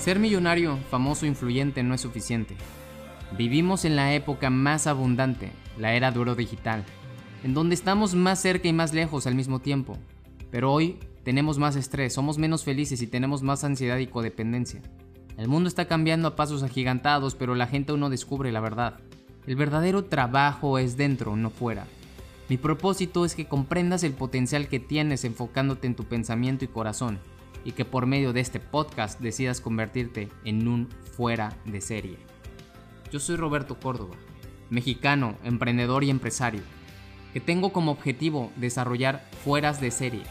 Ser millonario, famoso, influyente no es suficiente. Vivimos en la época más abundante, la era de oro digital, en donde estamos más cerca y más lejos al mismo tiempo. Pero hoy tenemos más estrés, somos menos felices y tenemos más ansiedad y codependencia. El mundo está cambiando a pasos agigantados, pero la gente aún no descubre la verdad. El verdadero trabajo es dentro, no fuera. Mi propósito es que comprendas el potencial que tienes enfocándote en tu pensamiento y corazón y que por medio de este podcast decidas convertirte en un fuera de serie. Yo soy Roberto Córdoba, mexicano, emprendedor y empresario, que tengo como objetivo desarrollar fueras de serie.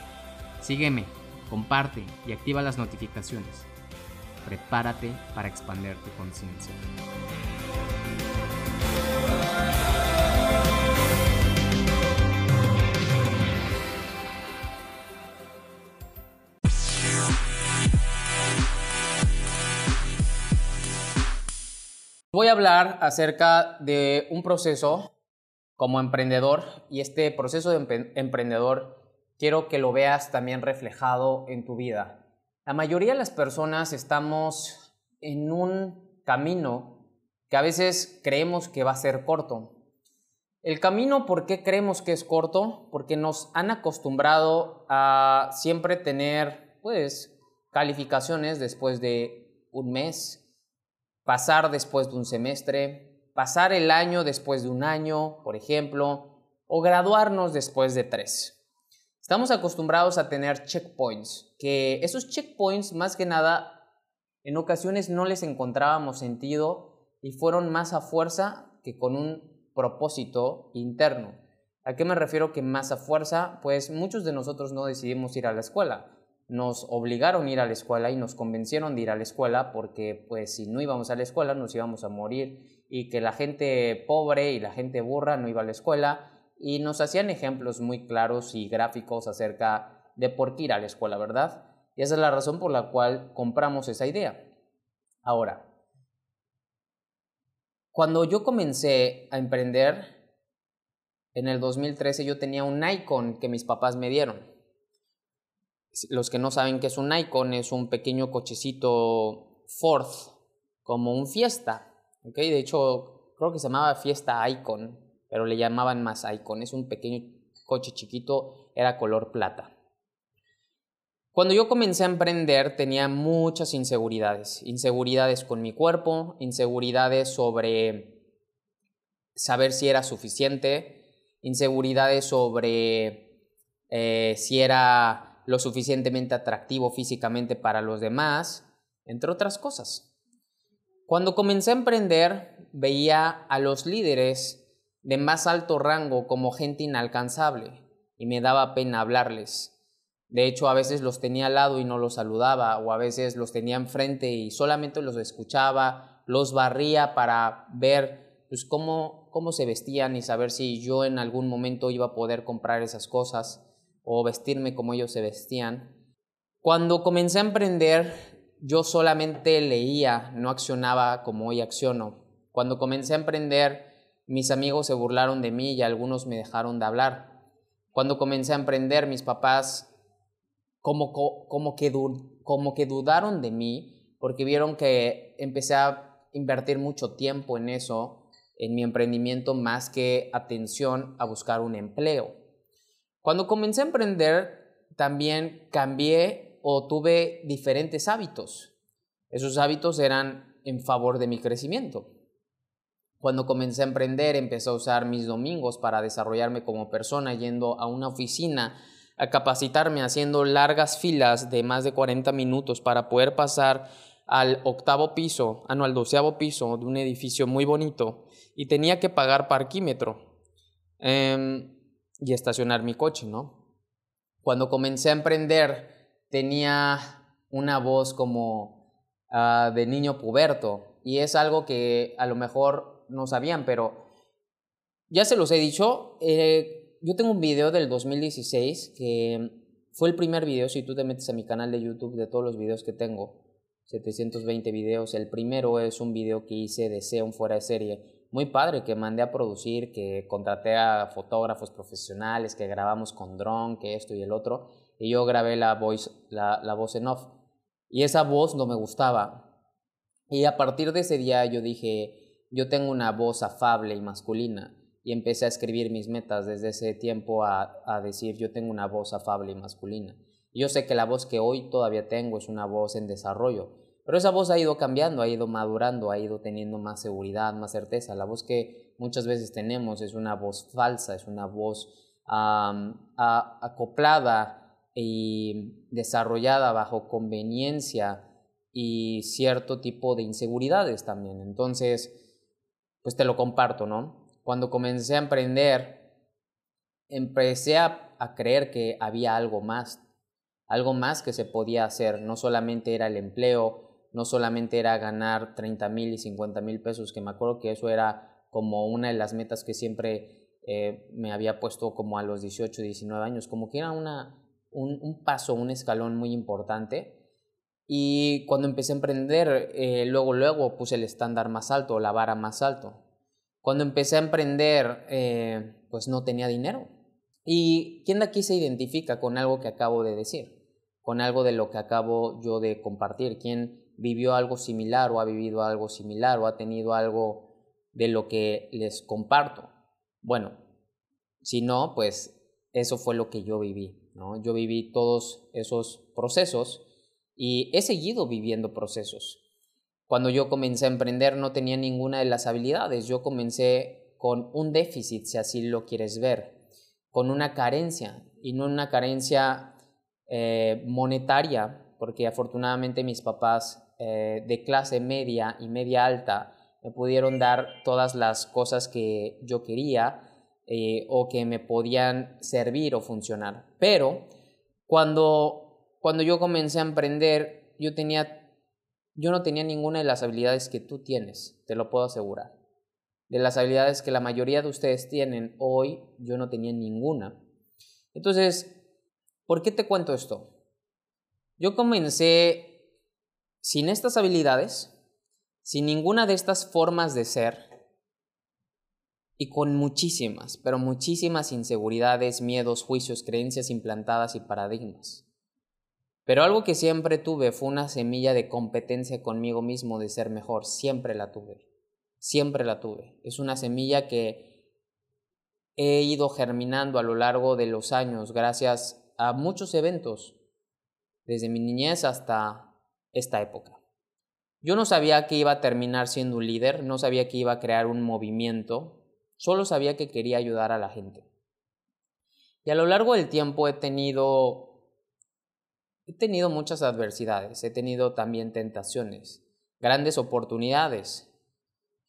Sígueme, comparte y activa las notificaciones. Prepárate para expandir tu conciencia. Voy a hablar acerca de un proceso como emprendedor y este proceso de emprendedor quiero que lo veas también reflejado en tu vida. La mayoría de las personas estamos en un camino que a veces creemos que va a ser corto. El camino, ¿por qué creemos que es corto? Porque nos han acostumbrado a siempre tener, pues, calificaciones después de un mes, pasar después de un semestre, pasar el año después de un año, por ejemplo, o graduarnos después de tres. Estamos acostumbrados a tener checkpoints, que esos checkpoints más que nada en ocasiones no les encontrábamos sentido y fueron más a fuerza que con un propósito interno. ¿A qué me refiero que más a fuerza? Pues muchos de nosotros no decidimos ir a la escuela nos obligaron a ir a la escuela y nos convencieron de ir a la escuela porque pues si no íbamos a la escuela nos íbamos a morir y que la gente pobre y la gente burra no iba a la escuela y nos hacían ejemplos muy claros y gráficos acerca de por qué ir a la escuela, ¿verdad? Y esa es la razón por la cual compramos esa idea. Ahora, cuando yo comencé a emprender, en el 2013 yo tenía un icon que mis papás me dieron los que no saben qué es un Icon, es un pequeño cochecito Ford, como un Fiesta. ¿okay? De hecho, creo que se llamaba Fiesta Icon, pero le llamaban más Icon. Es un pequeño coche chiquito, era color plata. Cuando yo comencé a emprender tenía muchas inseguridades. Inseguridades con mi cuerpo, inseguridades sobre saber si era suficiente, inseguridades sobre eh, si era lo suficientemente atractivo físicamente para los demás, entre otras cosas. Cuando comencé a emprender, veía a los líderes de más alto rango como gente inalcanzable y me daba pena hablarles. De hecho, a veces los tenía al lado y no los saludaba, o a veces los tenía enfrente y solamente los escuchaba, los barría para ver pues, cómo, cómo se vestían y saber si yo en algún momento iba a poder comprar esas cosas o vestirme como ellos se vestían. Cuando comencé a emprender, yo solamente leía, no accionaba como hoy acciono. Cuando comencé a emprender, mis amigos se burlaron de mí y algunos me dejaron de hablar. Cuando comencé a emprender, mis papás como, como, que, como que dudaron de mí porque vieron que empecé a invertir mucho tiempo en eso, en mi emprendimiento, más que atención a buscar un empleo. Cuando comencé a emprender, también cambié o tuve diferentes hábitos. Esos hábitos eran en favor de mi crecimiento. Cuando comencé a emprender, empecé a usar mis domingos para desarrollarme como persona, yendo a una oficina a capacitarme, haciendo largas filas de más de 40 minutos para poder pasar al octavo piso, ah, no, al doceavo piso de un edificio muy bonito y tenía que pagar parquímetro. Em, y estacionar mi coche, ¿no? Cuando comencé a emprender tenía una voz como ah, de niño puberto y es algo que a lo mejor no sabían, pero ya se los he dicho, eh, yo tengo un video del 2016 que fue el primer video, si tú te metes a mi canal de YouTube de todos los videos que tengo, 720 videos, el primero es un video que hice de SEO fuera de serie muy padre que mandé a producir, que contraté a fotógrafos profesionales, que grabamos con dron, que esto y el otro, y yo grabé la, voice, la, voz en off. Y esa voz no me gustaba. Y a partir de ese día yo dije, yo tengo una voz afable y masculina. Y empecé a escribir mis metas desde ese tiempo a, a decir, yo tengo una voz afable y masculina. yo sé que la voz que hoy todavía tengo es una voz en desarrollo, pero esa voz ha ido cambiando, ha ido madurando, ha ido teniendo más seguridad, más certeza. La voz que muchas veces tenemos es una voz falsa, es una voz acoplada y desarrollada bajo conveniencia y cierto tipo de inseguridades también. Entonces, pues te lo comparto, ¿no? Cuando comencé a emprender, empecé a, creer que había algo más, algo más que se podía hacer, no solamente era el empleo, no solamente era ganar 30 mil y 50 mil pesos, que me acuerdo que eso era como una de las metas que siempre eh, me había puesto como a los 18, 19 años, como que era una, un, paso, un escalón muy importante. Y cuando empecé a emprender, eh, luego, luego puse el estándar más alto, la vara más alto. Cuando empecé a emprender, eh, pues no tenía dinero. ¿Y quién de aquí se identifica con algo que acabo de decir? Con algo de lo que acabo yo de compartir. ¿Quién vivió algo similar o ha vivido algo similar o ha tenido algo de lo que les comparto. Bueno, si no, pues eso fue lo que yo viví, ¿no? Yo viví todos esos procesos y he seguido viviendo procesos. Cuando yo comencé a emprender no tenía ninguna de las habilidades, yo comencé con un déficit, si así lo quieres ver, con una carencia, y no una carencia eh, monetaria, porque afortunadamente mis papás eh, de clase media y media alta me pudieron dar todas las cosas que yo quería eh, o que me podían servir o funcionar. Pero cuando, cuando yo comencé a emprender, yo, tenía, yo no tenía ninguna de las habilidades que tú tienes, te lo puedo asegurar. De las habilidades que la mayoría de ustedes tienen hoy, yo no tenía ninguna. Entonces, ¿por qué te cuento esto? Yo comencé sin estas habilidades, sin ninguna de estas formas de ser, y con muchísimas, pero muchísimas inseguridades, miedos, juicios, creencias implantadas y paradigmas. Pero algo que siempre tuve fue una semilla de competencia conmigo mismo de ser mejor, siempre la tuve, siempre la tuve. Es una semilla que he ido germinando a lo largo de los años gracias a muchos eventos, desde mi niñez hasta esta época. Yo no sabía que iba a terminar siendo un líder, no sabía que iba a crear un movimiento, solo sabía que quería ayudar a la gente. Y a lo largo del tiempo he tenido he tenido muchas adversidades, he tenido también tentaciones, grandes oportunidades.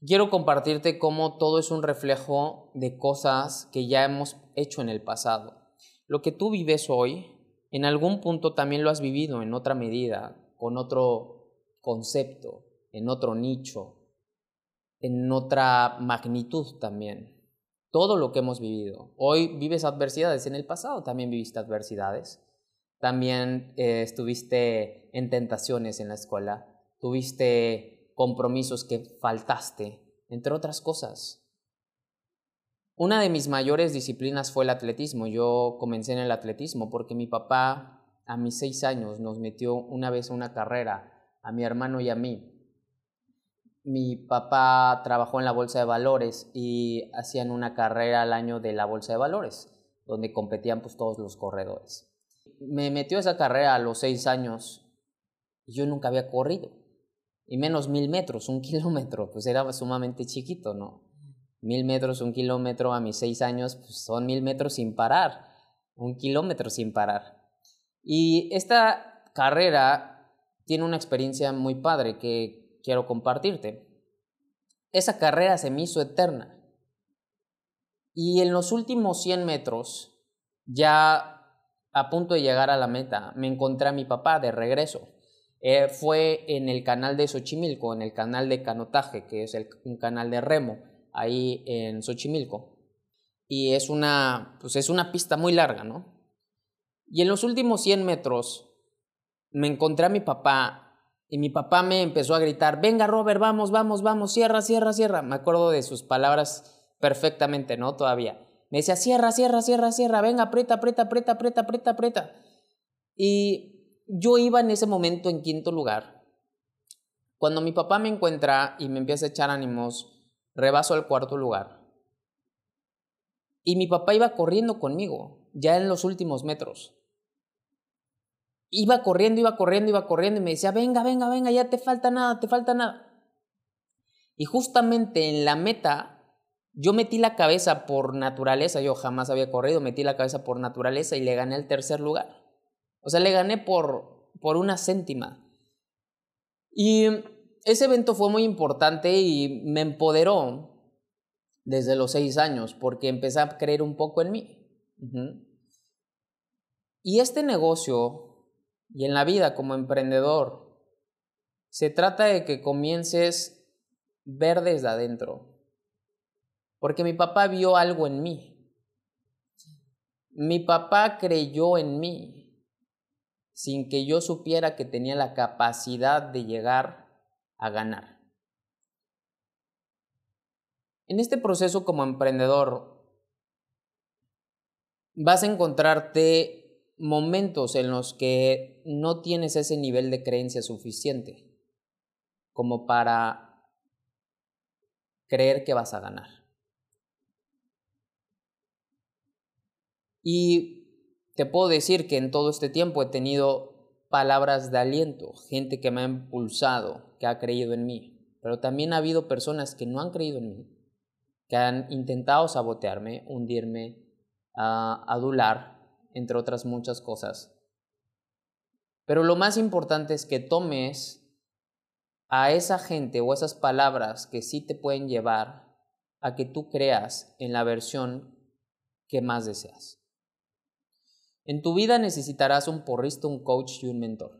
Quiero compartirte cómo todo es un reflejo de cosas que ya hemos hecho en el pasado. Lo que tú vives hoy, en algún punto también lo has vivido en otra medida, con otro concepto, en otro nicho, en otra magnitud también. Todo lo que hemos vivido. Hoy vives adversidades, en el pasado también viviste adversidades. También eh, estuviste en tentaciones en la escuela, tuviste compromisos que faltaste, entre otras cosas. Una de mis mayores disciplinas fue el atletismo. Yo comencé en el atletismo porque mi papá a mis seis años nos metió una vez una carrera, a mi hermano y a mí. Mi papá trabajó en la Bolsa de Valores y hacían una carrera al año de la Bolsa de Valores, donde competían pues, todos los corredores. Me metió esa carrera a los seis años y yo nunca había corrido. Y menos mil metros, un kilómetro, pues era sumamente chiquito, ¿no? Mil metros, un kilómetro a mis seis años, pues son mil metros sin parar, un kilómetro sin parar. Y esta carrera tiene una experiencia muy padre que quiero compartirte. Esa carrera se me hizo eterna. Y en los últimos 100 metros, ya a punto de llegar a la meta, me encontré a mi papá de regreso. Eh, fue en el canal de Xochimilco, en el canal de canotaje, que es un canal de remo, ahí en Xochimilco. Y es una, pues es una pista muy larga, ¿no? Y en los últimos 100 metros me encontré a mi papá y mi papá me empezó a gritar, venga Robert, vamos, vamos, vamos, cierra, cierra, cierra. Me acuerdo de sus palabras perfectamente, ¿no? Todavía. Me decía, cierra, cierra, cierra, cierra, venga, aprieta, aprieta, aprieta, aprieta, aprieta, aprieta. Y yo iba en ese momento en quinto lugar. Cuando mi papá me encuentra y me empieza a echar ánimos, rebaso al cuarto lugar. Y mi papá iba corriendo conmigo, ya en los últimos metros. Iba corriendo, iba corriendo, iba corriendo y me decía, venga, venga, venga, ya te falta nada, te falta nada. Y justamente en la meta yo metí la cabeza por naturaleza, yo jamás había corrido, metí la cabeza por naturaleza y le gané el tercer lugar. O sea, le gané por, por una céntima. Y ese evento fue muy importante y me empoderó desde los seis años porque empecé a creer un poco en mí. Y este negocio y en la vida como emprendedor, se trata de que comiences ver desde adentro. Porque mi papá vio algo en mí. Mi papá creyó en mí sin que yo supiera que tenía la capacidad de llegar a ganar. En este proceso como emprendedor vas a encontrarte momentos en los que no tienes ese nivel de creencia suficiente como para creer que vas a ganar. Y te puedo decir que en todo este tiempo he tenido palabras de aliento, gente que me ha impulsado, que ha creído en mí, pero también ha habido personas que no han creído en mí, que han intentado sabotearme, hundirme, adular, entre otras muchas cosas. Pero lo más importante es que tomes a esa gente o esas palabras que sí te pueden llevar a que tú creas en la versión que más deseas. En tu vida necesitarás un porrista, un coach y un mentor.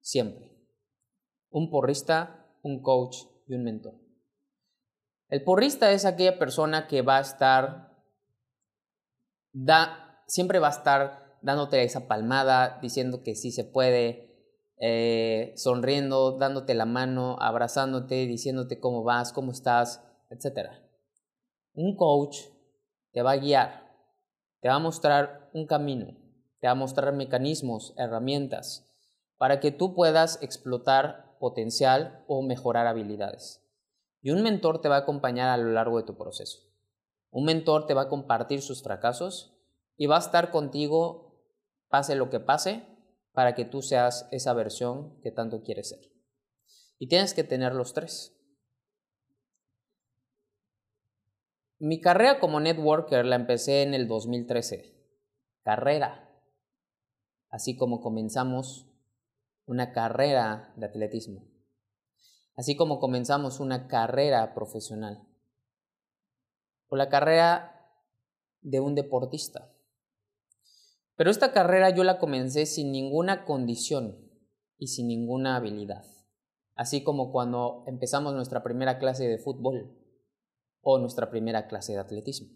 Siempre. Un porrista, un coach y un mentor. El porrista es aquella persona que va a estar, da, siempre va a estar dándote esa palmada, diciendo que sí se puede, eh, sonriendo, dándote la mano, abrazándote, diciéndote cómo vas, cómo estás, etc. Un coach te va a guiar, te va a mostrar un camino, te va a mostrar mecanismos, herramientas, para que tú puedas explotar potencial o mejorar habilidades. Y un mentor te va a acompañar a lo largo de tu proceso. Un mentor te va a compartir sus fracasos y va a estar contigo pase lo que pase para que tú seas esa versión que tanto quieres ser. Y tienes que tener los tres. Mi carrera como networker la empecé en el 2013. Carrera. Así como comenzamos una carrera de atletismo. Así como comenzamos una carrera profesional. O la carrera de un deportista. Pero esta carrera yo la comencé sin ninguna condición y sin ninguna habilidad. Así como cuando empezamos nuestra primera clase de fútbol o nuestra primera clase de atletismo.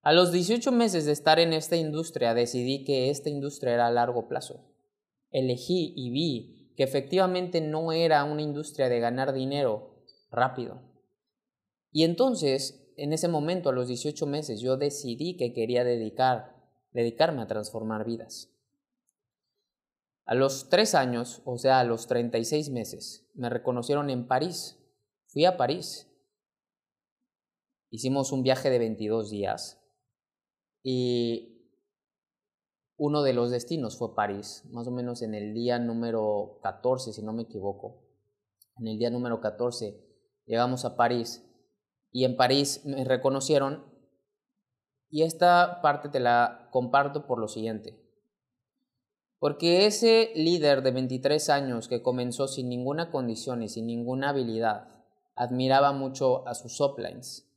A los 18 meses de estar en esta industria decidí que esta industria era a largo plazo. Elegí y vi que efectivamente no era una industria de ganar dinero rápido. Y entonces, en ese momento, a los 18 meses, yo decidí que quería dedicar dedicarme a transformar vidas. A los tres años, o sea, a los 36 meses, me reconocieron en París. Fui a París. Hicimos un viaje de 22 días y uno de los destinos fue París, más o menos en el día número 14, si no me equivoco. En el día número 14 llegamos a París y en París me reconocieron y esta parte te la comparto por lo siguiente. Porque ese líder de 23 años que comenzó sin ninguna condición y sin ninguna habilidad, admiraba mucho a sus uplines.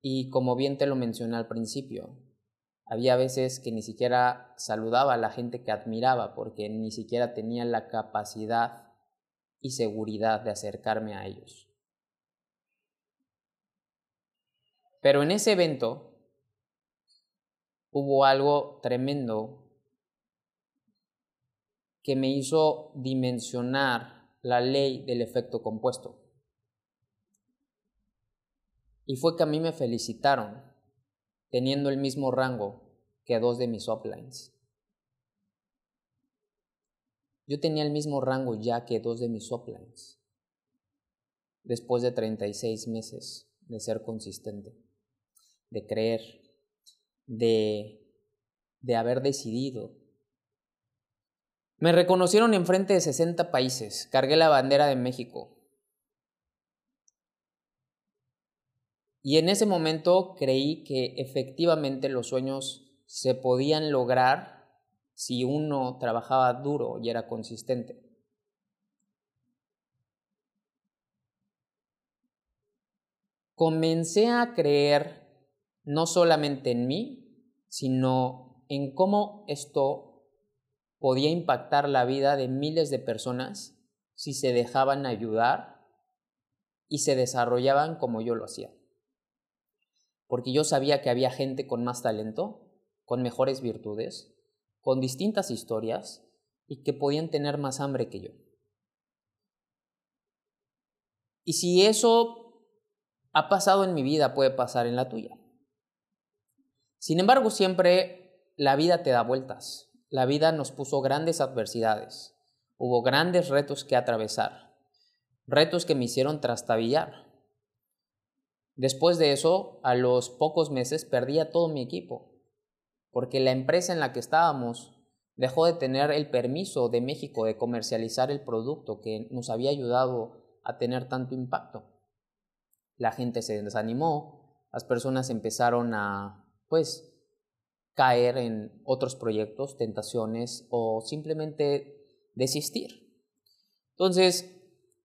Y como bien te lo mencioné al principio, había veces que ni siquiera saludaba a la gente que admiraba porque ni siquiera tenía la capacidad y seguridad de acercarme a ellos. Pero en ese evento hubo algo tremendo que me hizo dimensionar la ley del efecto compuesto. Y fue que a mí me felicitaron teniendo el mismo rango que dos de mis uplines. Yo tenía el mismo rango ya que dos de mis uplines, después de 36 meses de ser consistente, de creer, de, de haber decidido. Me reconocieron en frente de 60 países, cargué la bandera de México. Y en ese momento creí que efectivamente los sueños se podían lograr si uno trabajaba duro y era consistente. Comencé a creer no solamente en mí, sino en cómo esto podía impactar la vida de miles de personas si se dejaban ayudar y se desarrollaban como yo lo hacía. Porque yo sabía que había gente con más talento, con mejores virtudes, con distintas historias y que podían tener más hambre que yo. Y si eso ha pasado en mi vida, puede pasar en la tuya. Sin embargo, siempre la vida te da vueltas. La vida nos puso grandes adversidades. Hubo grandes retos que atravesar. Retos que me hicieron trastabillar. Después de eso, a los pocos meses perdí a todo mi equipo porque la empresa en la que estábamos dejó de tener el permiso de México de comercializar el producto que nos había ayudado a tener tanto impacto. La gente se desanimó, las personas empezaron a, pues, caer en otros proyectos, tentaciones o simplemente desistir. Entonces,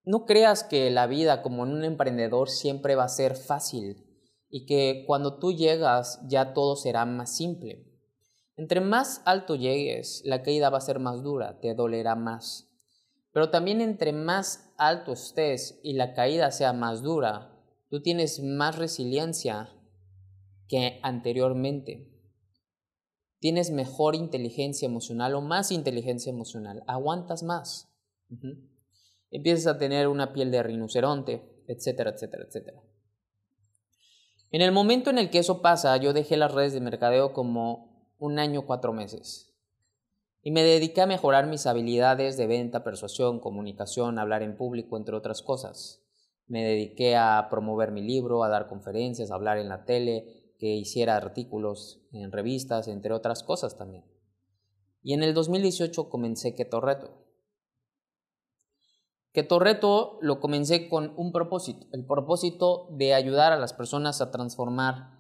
no creas que la vida como en un emprendedor siempre va a ser fácil y que cuando tú llegas ya todo será más simple. Entre más alto llegues, la caída va a ser más dura, te dolerá más. Pero también entre más alto estés y la caída sea más dura, tú tienes más resiliencia que anteriormente. Tienes mejor inteligencia emocional o más inteligencia emocional, aguantas más. Empiezas a tener una piel de rinoceronte, etcétera, etcétera, etcétera. En el momento en el que eso pasa, yo dejé las redes de mercadeo como un año cuatro meses. Y me dediqué a mejorar mis habilidades de venta, persuasión, comunicación, hablar en público, entre otras cosas. Me dediqué a promover mi libro, a dar conferencias, a hablar en la tele, que hiciera artículos en revistas, entre otras cosas también. Y en el 2018 comencé Keto Reto. Keto Reto lo comencé con un propósito, el propósito de ayudar a las personas a transformar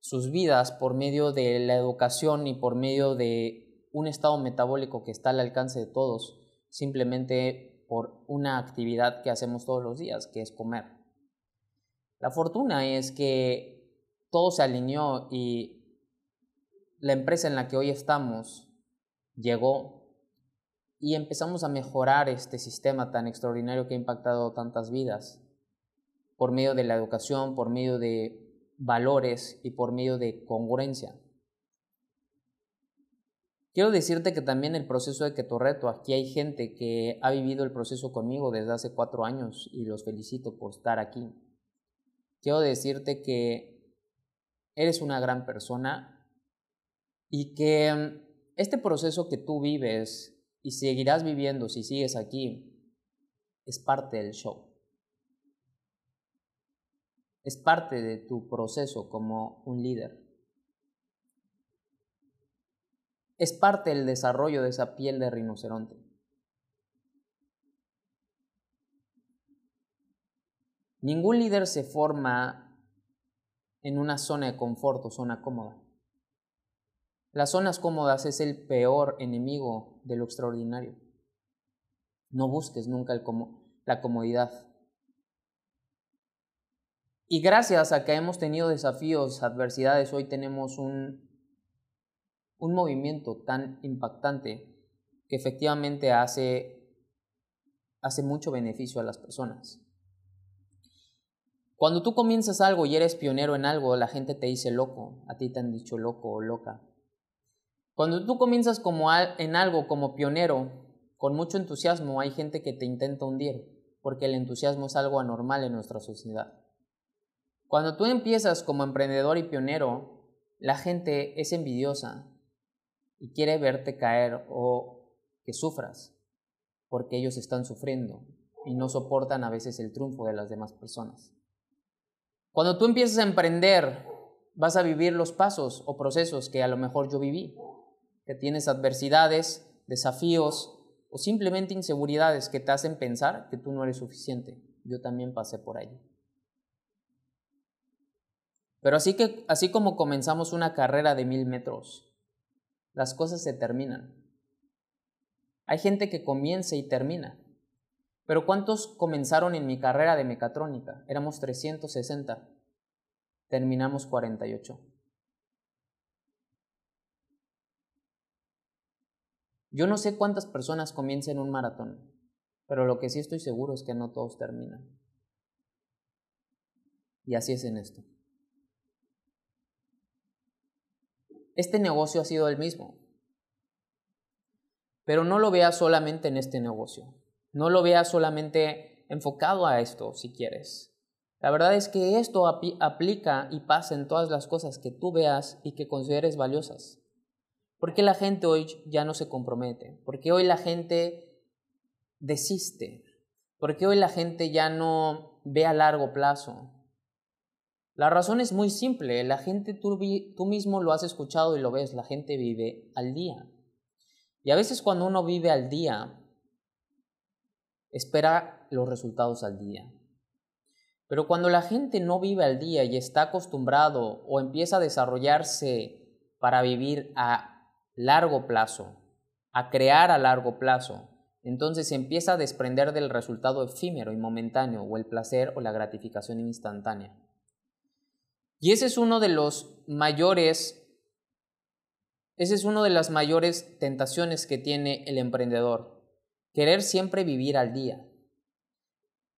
sus vidas por medio de la educación y por medio de un estado metabólico que está al alcance de todos, simplemente por una actividad que hacemos todos los días, que es comer. La fortuna es que todo se alineó y la empresa en la que hoy estamos llegó y empezamos a mejorar este sistema tan extraordinario que ha impactado tantas vidas por medio de la educación, por medio de valores y por medio de congruencia. Quiero decirte que también el proceso de Keto Reto, aquí hay gente que ha vivido el proceso conmigo desde hace cuatro años y los felicito por estar aquí. Quiero decirte que eres una gran persona y que mm, este proceso que tú vives y seguirás viviendo si sigues aquí es parte del show es parte de tu proceso como un líder. Es parte del desarrollo de esa piel de rinoceronte. Ningún líder se forma en una zona de confort o zona cómoda. Las zonas cómodas es el peor enemigo de lo extraordinario. No busques nunca la comodidad. Y gracias a que hemos tenido desafíos, adversidades, hoy tenemos un, un movimiento tan impactante que efectivamente hace, hace mucho beneficio a las personas. Cuando tú comienzas algo y eres pionero en algo, la gente te dice loco, a ti te han dicho loco o loca. Cuando tú comienzas como en algo como pionero, con mucho entusiasmo, hay gente que te intenta hundir, porque el entusiasmo es algo anormal en nuestra sociedad. Cuando tú empiezas como emprendedor y pionero, la gente es envidiosa y quiere verte caer o que sufras. porque ellos están sufriendo y no soportan a veces el triunfo de las demás personas. Cuando tú empiezas a emprender, vas a vivir los pasos o procesos que a lo mejor yo viví, que tienes adversidades, desafíos o simplemente inseguridades que te hacen pensar que tú no eres suficiente. Yo también pasé por ahí. Pero así, que, así como comenzamos una carrera de mil metros, las cosas se terminan. Hay gente que comienza y termina. Pero ¿cuántos comenzaron en mi carrera de mecatrónica? Éramos 360. Terminamos 48. Yo no sé cuántas personas comiencen un maratón, pero lo que sí estoy seguro es que no todos terminan. Y así es en esto. Este negocio ha sido el mismo. Pero no lo veas solamente en este negocio. No lo veas solamente enfocado a esto, si quieres. La verdad es que esto aplica y pasa en todas las cosas que tú veas y que consideres valiosas. ¿Por qué la gente hoy ya no se compromete? ¿Por qué hoy la gente desiste? ¿Por qué hoy la gente ya no ve a largo plazo? La razón es muy simple. La gente, tú, tú mismo lo has escuchado y lo ves, la gente vive al día. Y a veces cuando uno vive al día, espera los resultados al día. Pero cuando la gente no vive al día y está acostumbrado o empieza a desarrollarse para vivir a largo plazo, a crear a largo plazo, entonces se empieza a desprender del resultado efímero y momentáneo o el placer o la gratificación instantánea. Y ese es uno de los mayores, ese es uno de las mayores tentaciones que tiene el emprendedor, Querer siempre vivir al día.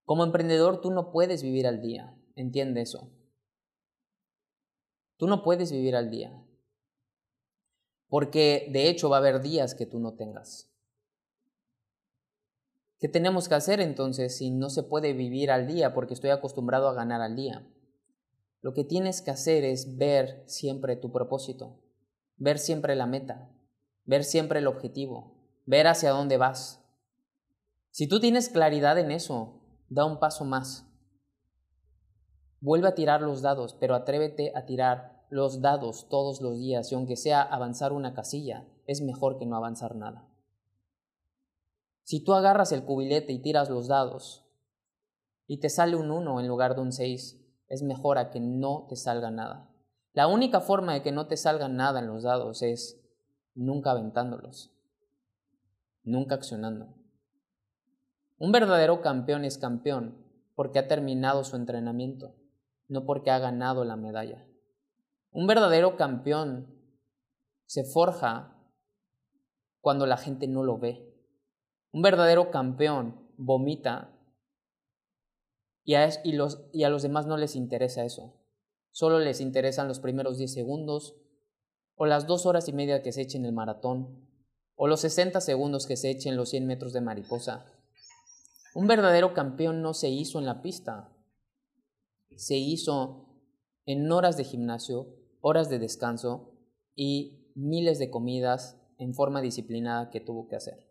Como emprendedor tú no puedes vivir al día, entiende eso. Tú no puedes vivir al día. Porque de hecho va a haber días que tú no tengas. ¿Qué tenemos que hacer entonces si no se puede vivir al día porque estoy acostumbrado a ganar al día? Lo que tienes que hacer es ver siempre tu propósito, ver siempre la meta, ver siempre el objetivo, ver hacia dónde vas. Si tú tienes claridad en eso, da un paso más. Vuelve a tirar los dados, pero atrévete a tirar los dados todos los días y aunque sea avanzar una casilla, es mejor que no avanzar nada. Si tú agarras el cubilete y tiras los dados y te sale un 1 en lugar de un 6, es mejor a que no te salga nada. La única forma de que no te salga nada en los dados es nunca aventándolos, nunca accionando. Un verdadero campeón es campeón porque ha terminado su entrenamiento, no porque ha ganado la medalla. Un verdadero campeón se forja cuando la gente no lo ve. Un verdadero campeón vomita y a, los, demás no les interesa eso. Solo les interesan los primeros 10 segundos o las dos horas y media que se echen el maratón o los 60 segundos que se echen los 100 metros de mariposa un verdadero campeón no se hizo en la pista, se hizo en horas de gimnasio, horas de descanso y miles de comidas en forma disciplinada que tuvo que hacer.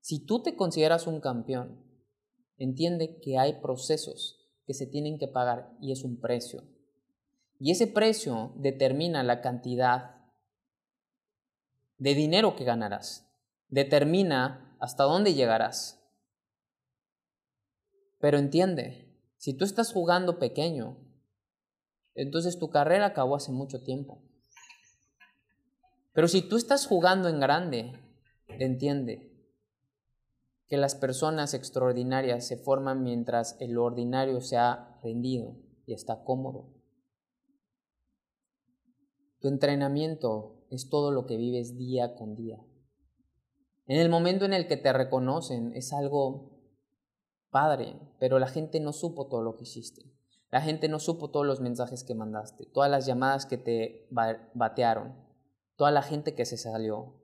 Si tú te consideras un campeón, entiende que hay procesos que se tienen que pagar y es un precio. Y ese precio determina la cantidad de dinero que ganarás, determina hasta dónde llegarás, pero entiende, si tú estás jugando pequeño, entonces tu carrera acabó hace mucho tiempo. Pero si tú estás jugando en grande, entiende que las personas extraordinarias se forman mientras el ordinario se ha rendido y está cómodo. Tu entrenamiento es todo lo que vives día con día. En el momento en el que te reconocen es algo padre, pero la gente no supo todo lo que hiciste. La gente no supo todos los mensajes que mandaste, todas las llamadas que te batearon, toda la gente que se salió.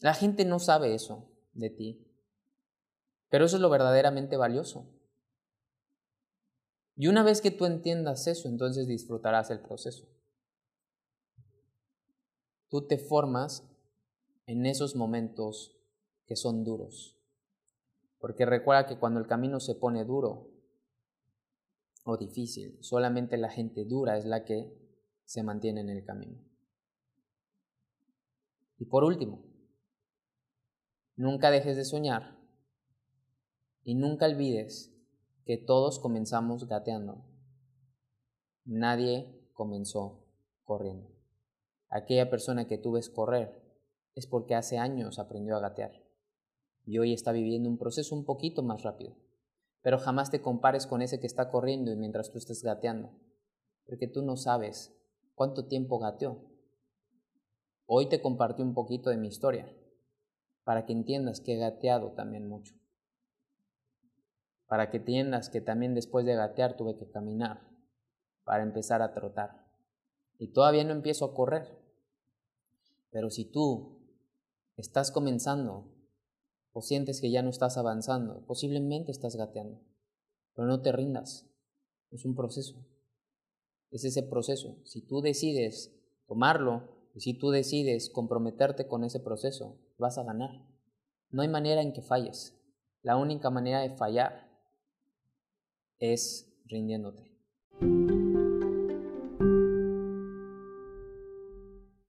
La gente no sabe eso de ti. Pero eso es lo verdaderamente valioso. Y una vez que tú entiendas eso, entonces disfrutarás el proceso. Tú te formas en esos momentos que son duros. Porque recuerda que cuando el camino se pone duro o difícil, solamente la gente dura es la que se mantiene en el camino. Y por último, nunca dejes de soñar y nunca olvides que todos comenzamos gateando. Nadie comenzó corriendo. Aquella persona que tú ves correr es porque hace años aprendió a gatear y hoy está viviendo un proceso un poquito más rápido. Pero jamás te compares con ese que está corriendo y mientras tú estés gateando, porque tú no sabes cuánto tiempo gateó. Hoy te compartí un poquito de mi historia para que entiendas que he gateado también mucho. Para que entiendas que también después de gatear tuve que caminar para empezar a trotar. Y todavía no empiezo a correr. Pero si tú estás comenzando o sientes que ya no estás avanzando, posiblemente estás gateando, pero no te rindas, es un proceso, es ese proceso. Si tú decides tomarlo y si tú decides comprometerte con ese proceso, vas a ganar. No hay manera en que falles. La única manera de fallar es rindiéndote.